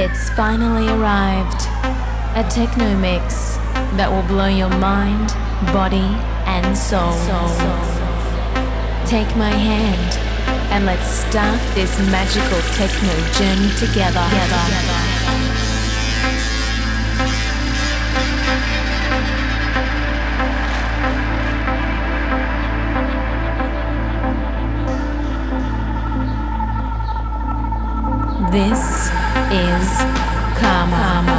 It's finally arrived. A techno mix that will blow your mind, body, and soul. Take my hand and let's start this magical techno journey together. This is Karma. Welcome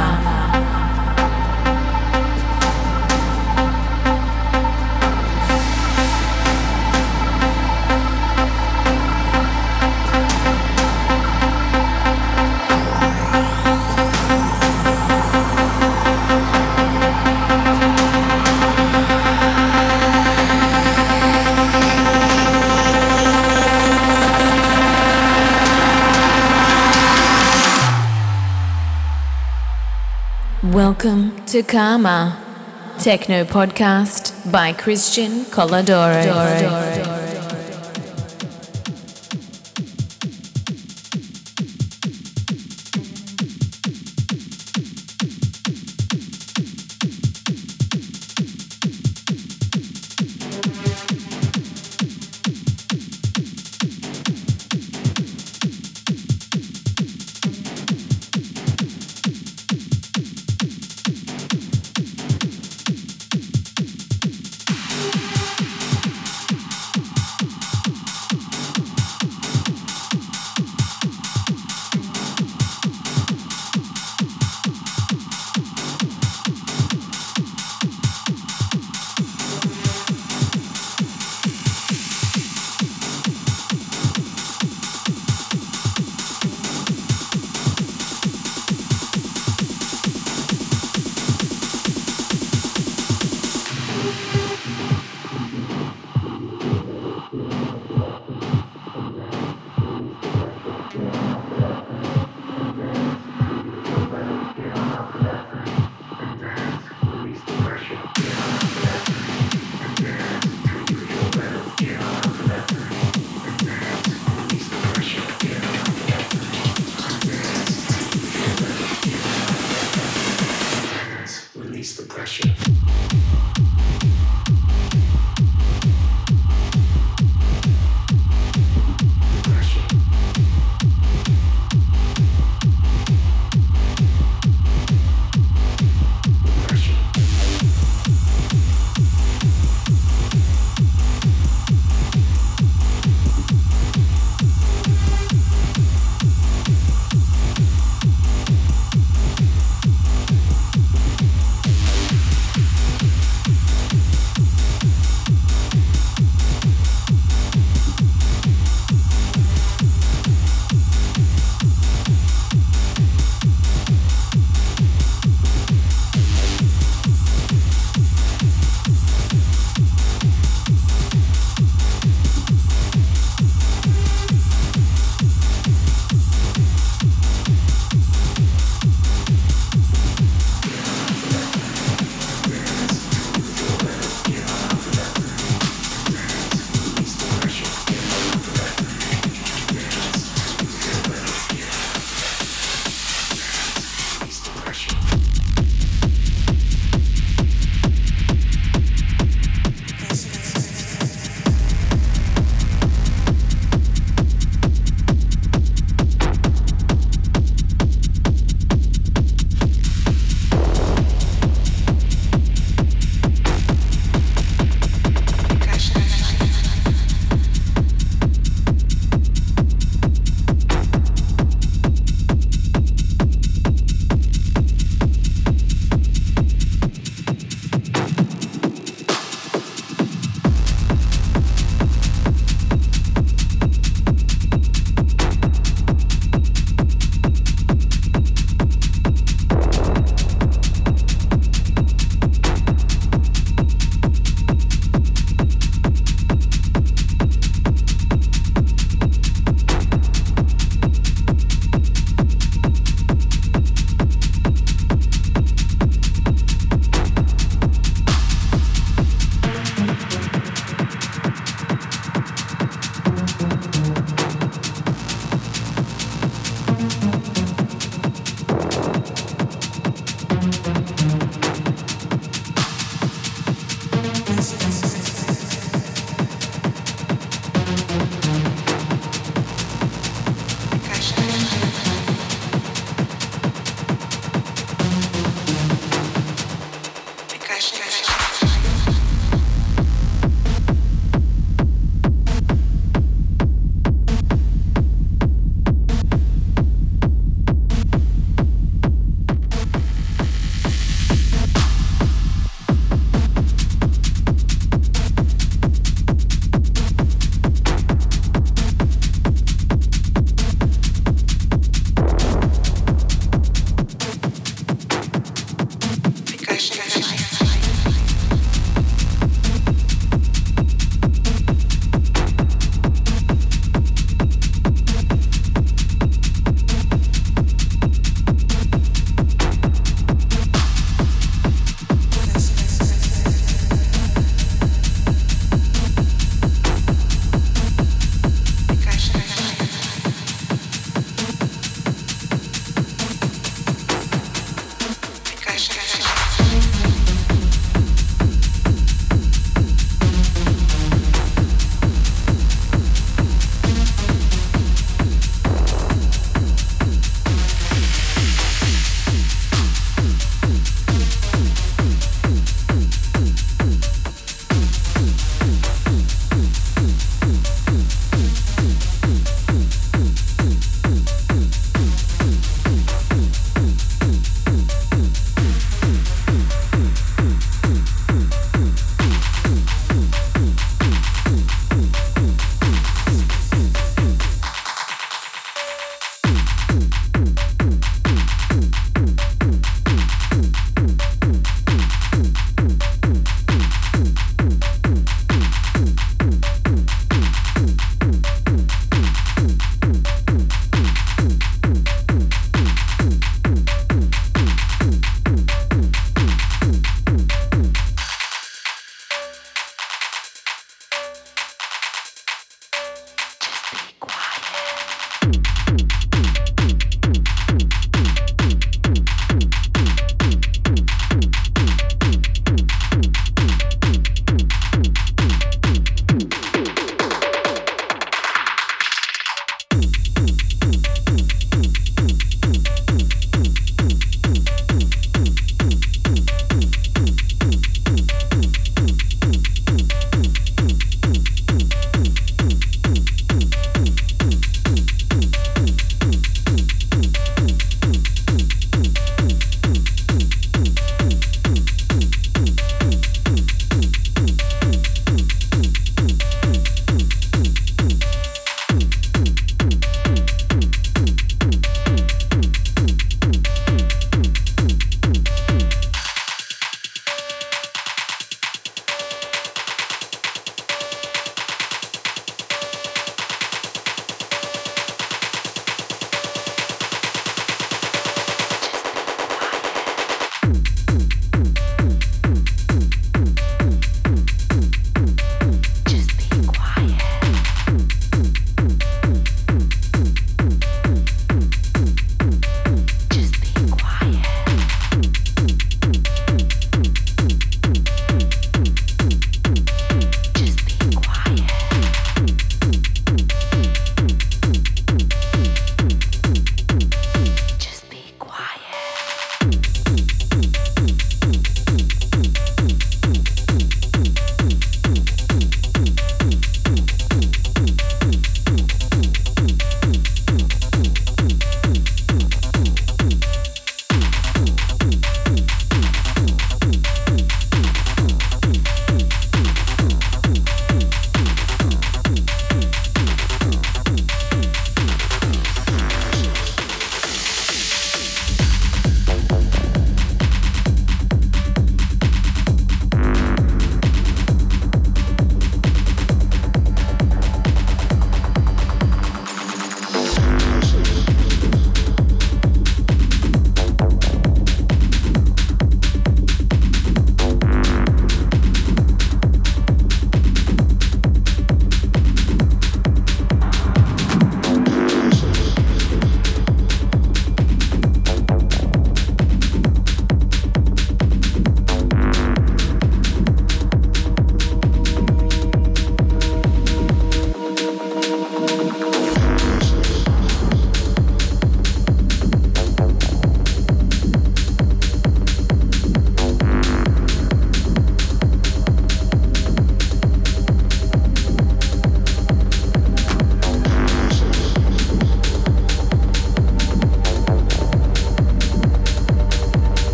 to Karma, Techno Podcast by Christian Coladoro.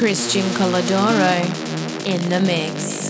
Christian Colodoro in the mix.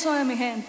Es mi gente.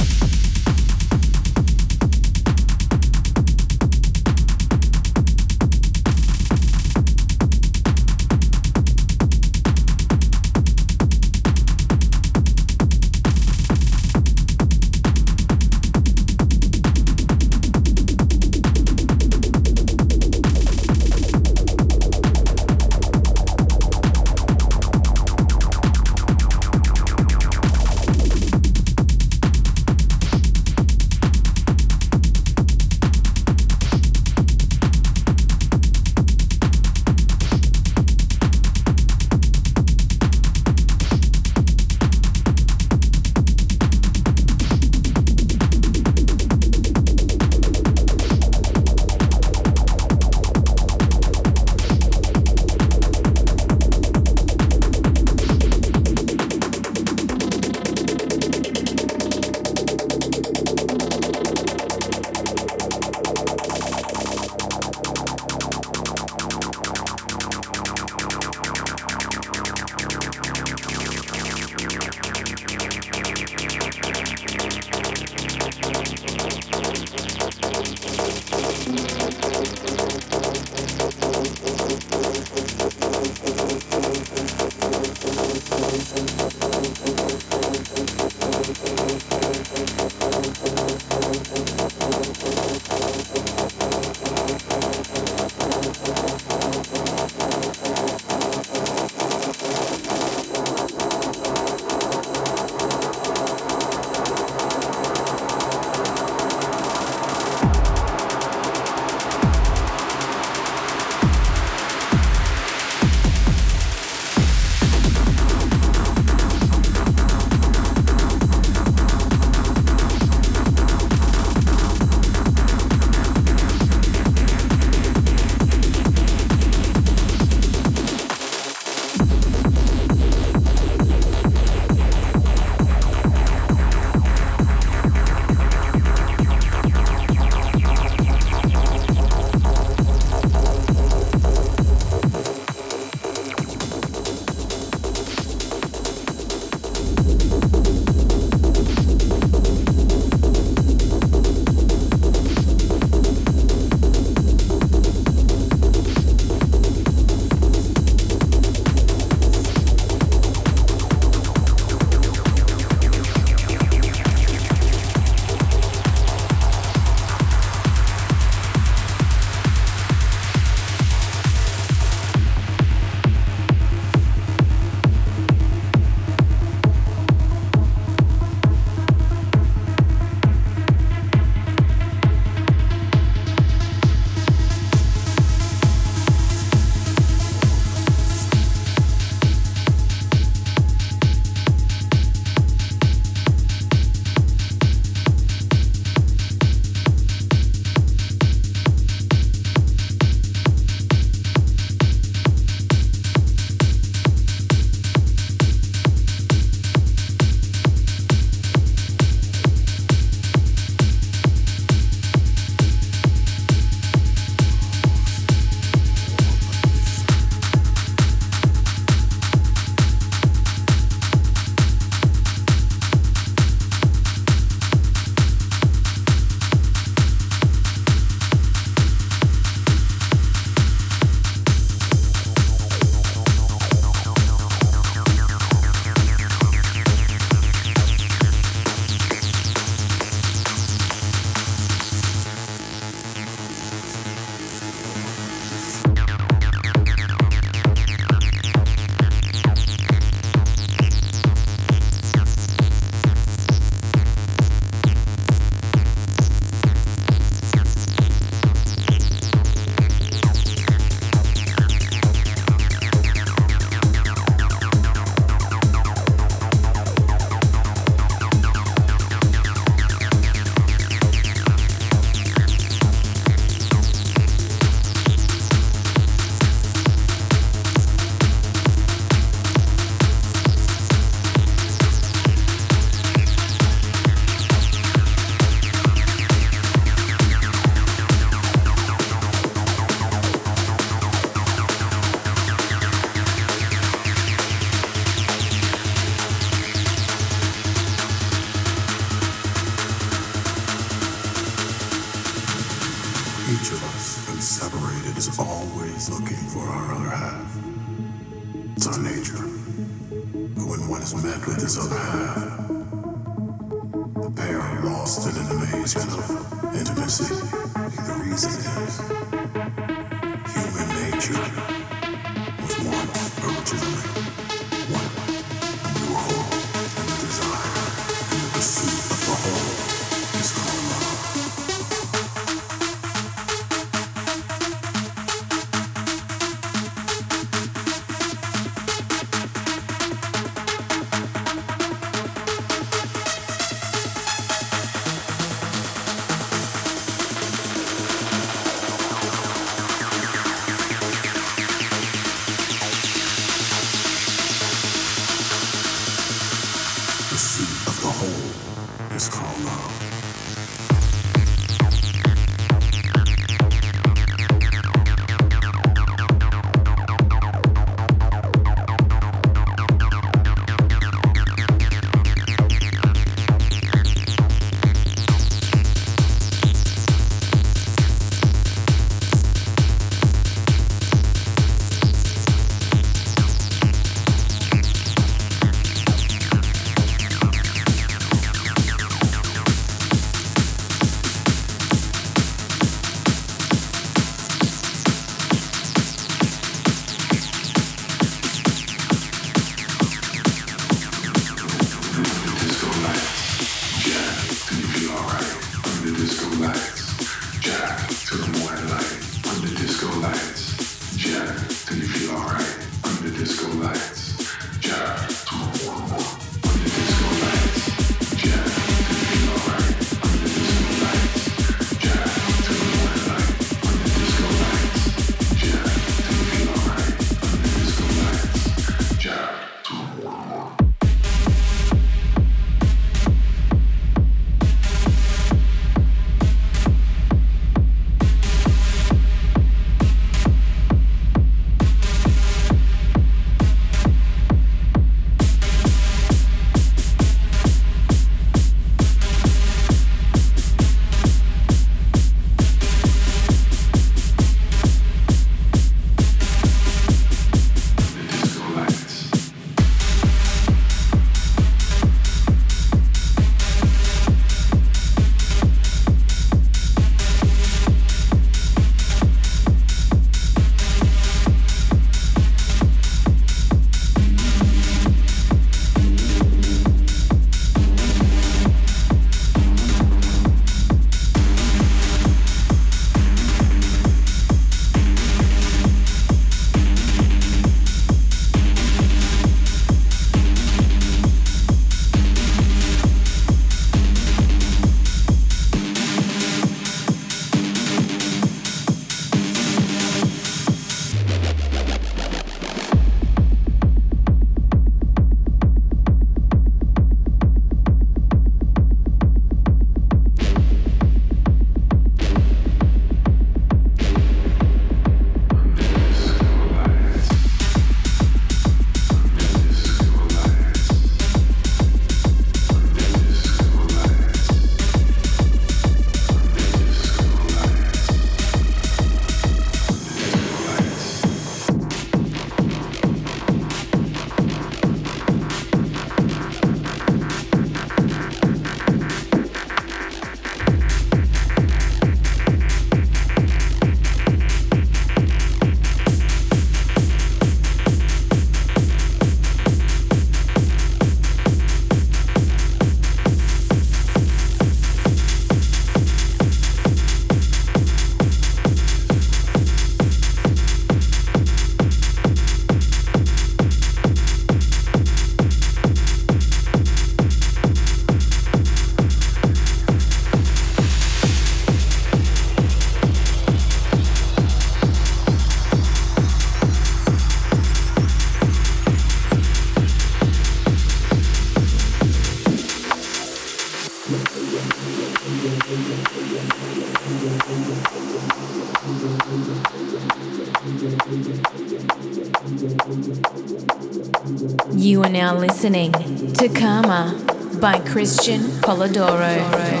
Listening to Karma by Christian Polidoro.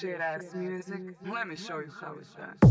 Shit ass music? Let me show you how it's done.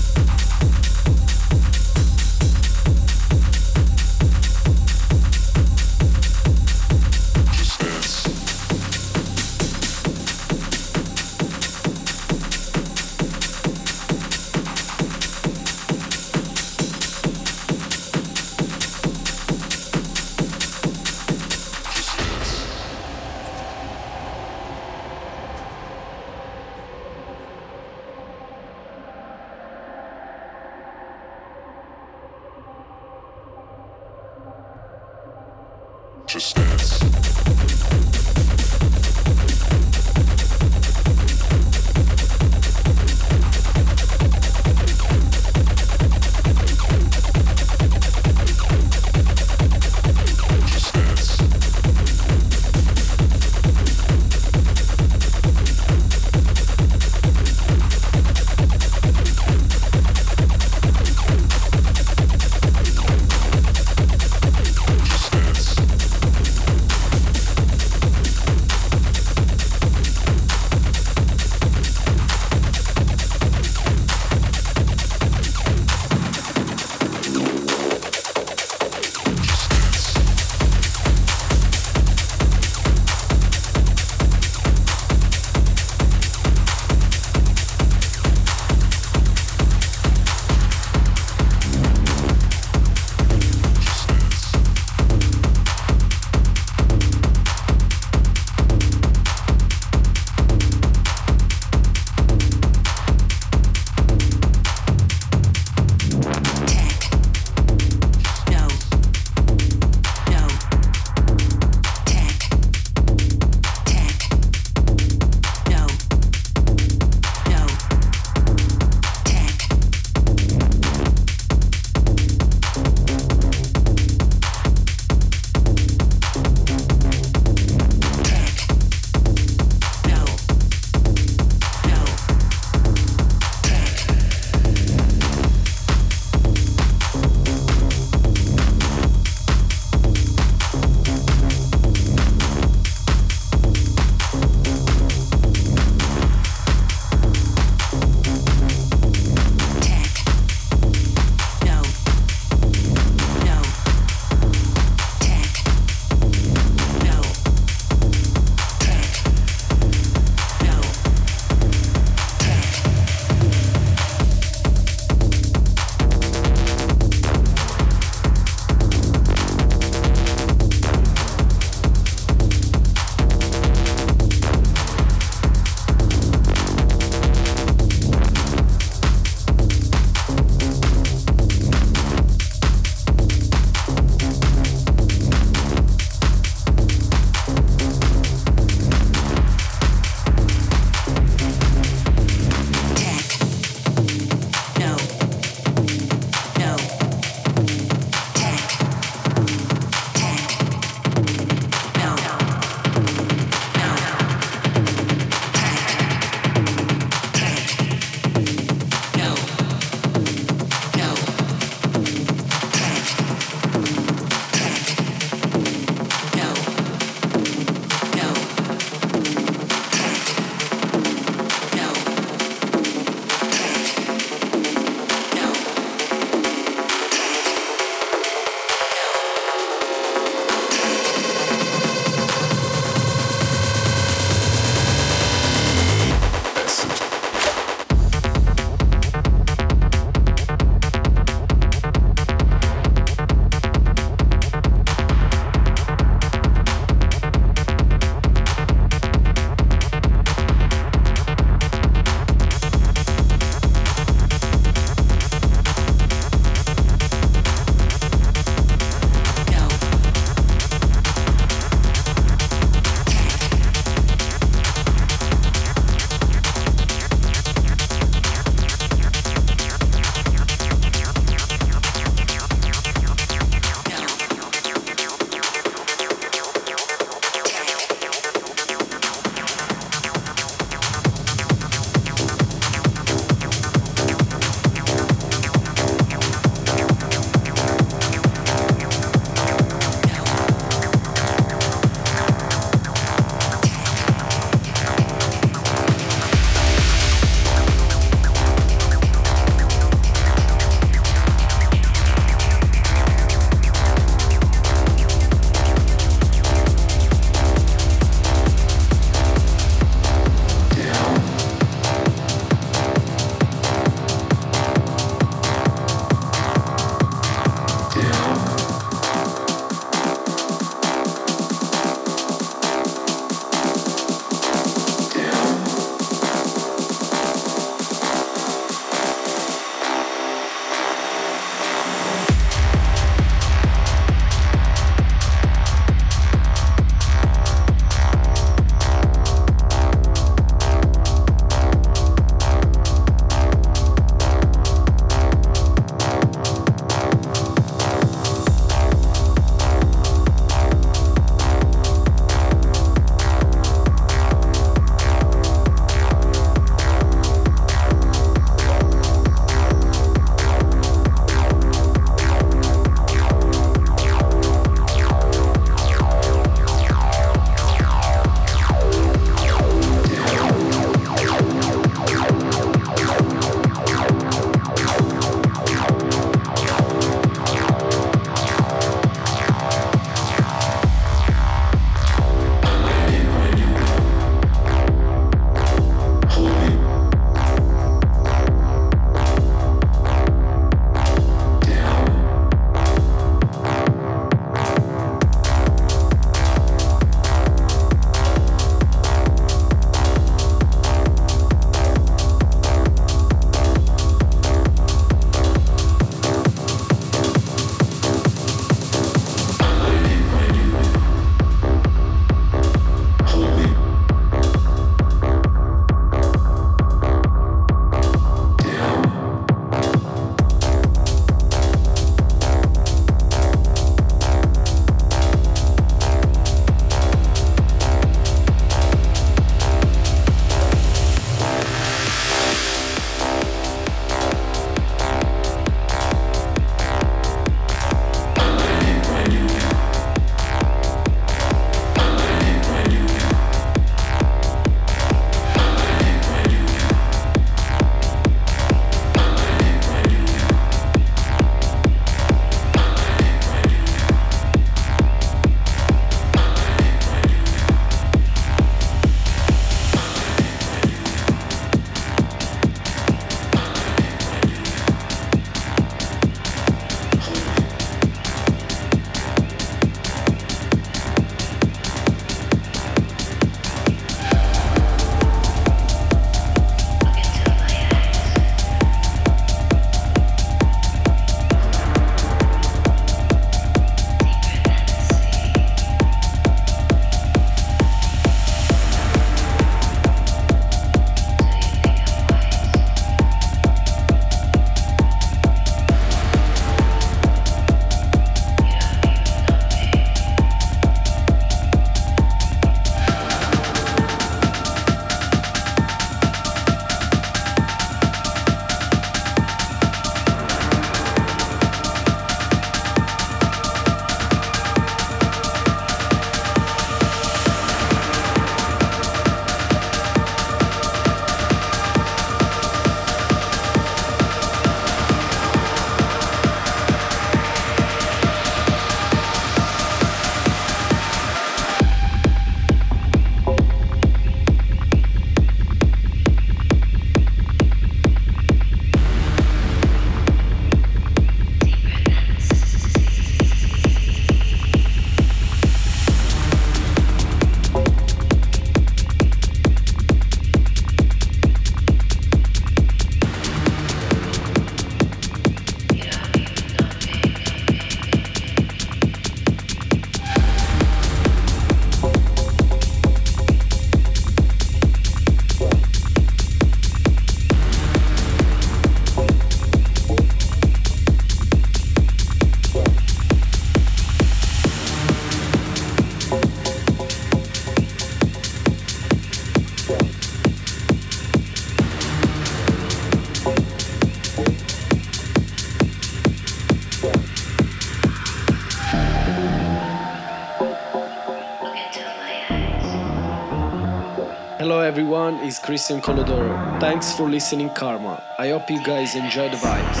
Everyone, it's Christian Colodoro. Thanks for listening, Karma. I hope you guys enjoy the vibes.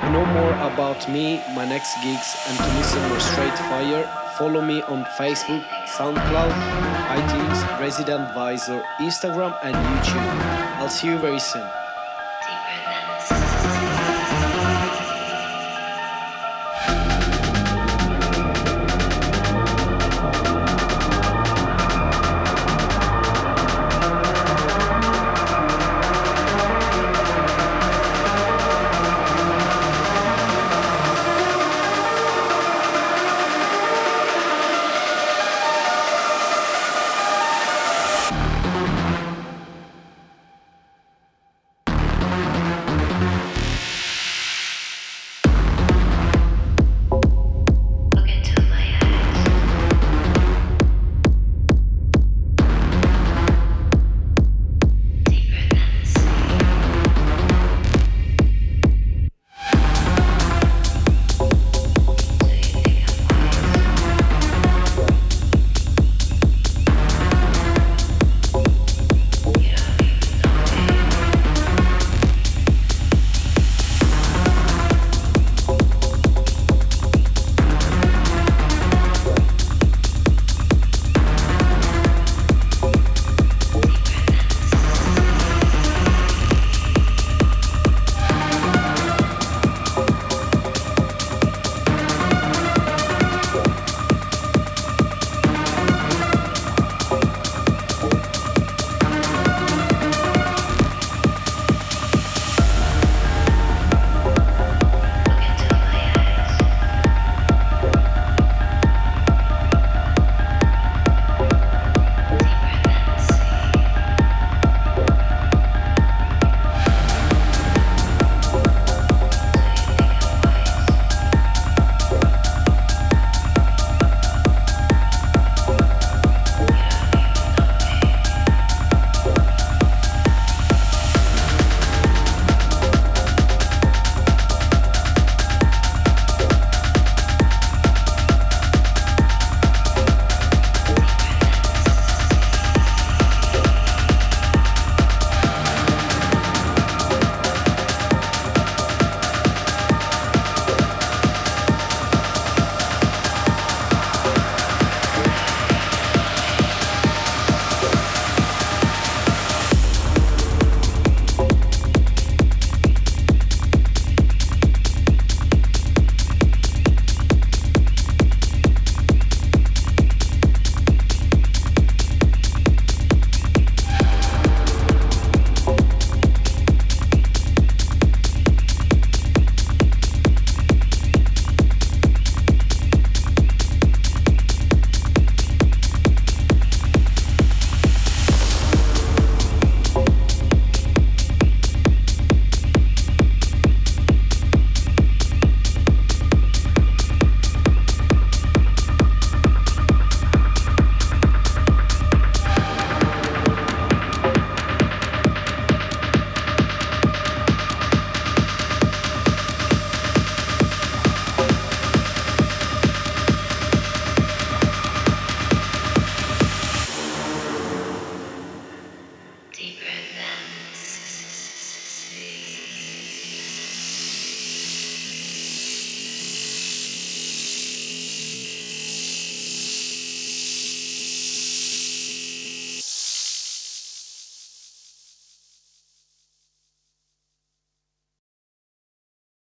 To know more about me, my next gigs, and to listen more straight fire, follow me on Facebook, SoundCloud, iTunes, Resident Advisor, Instagram, and YouTube. I'll see you very soon.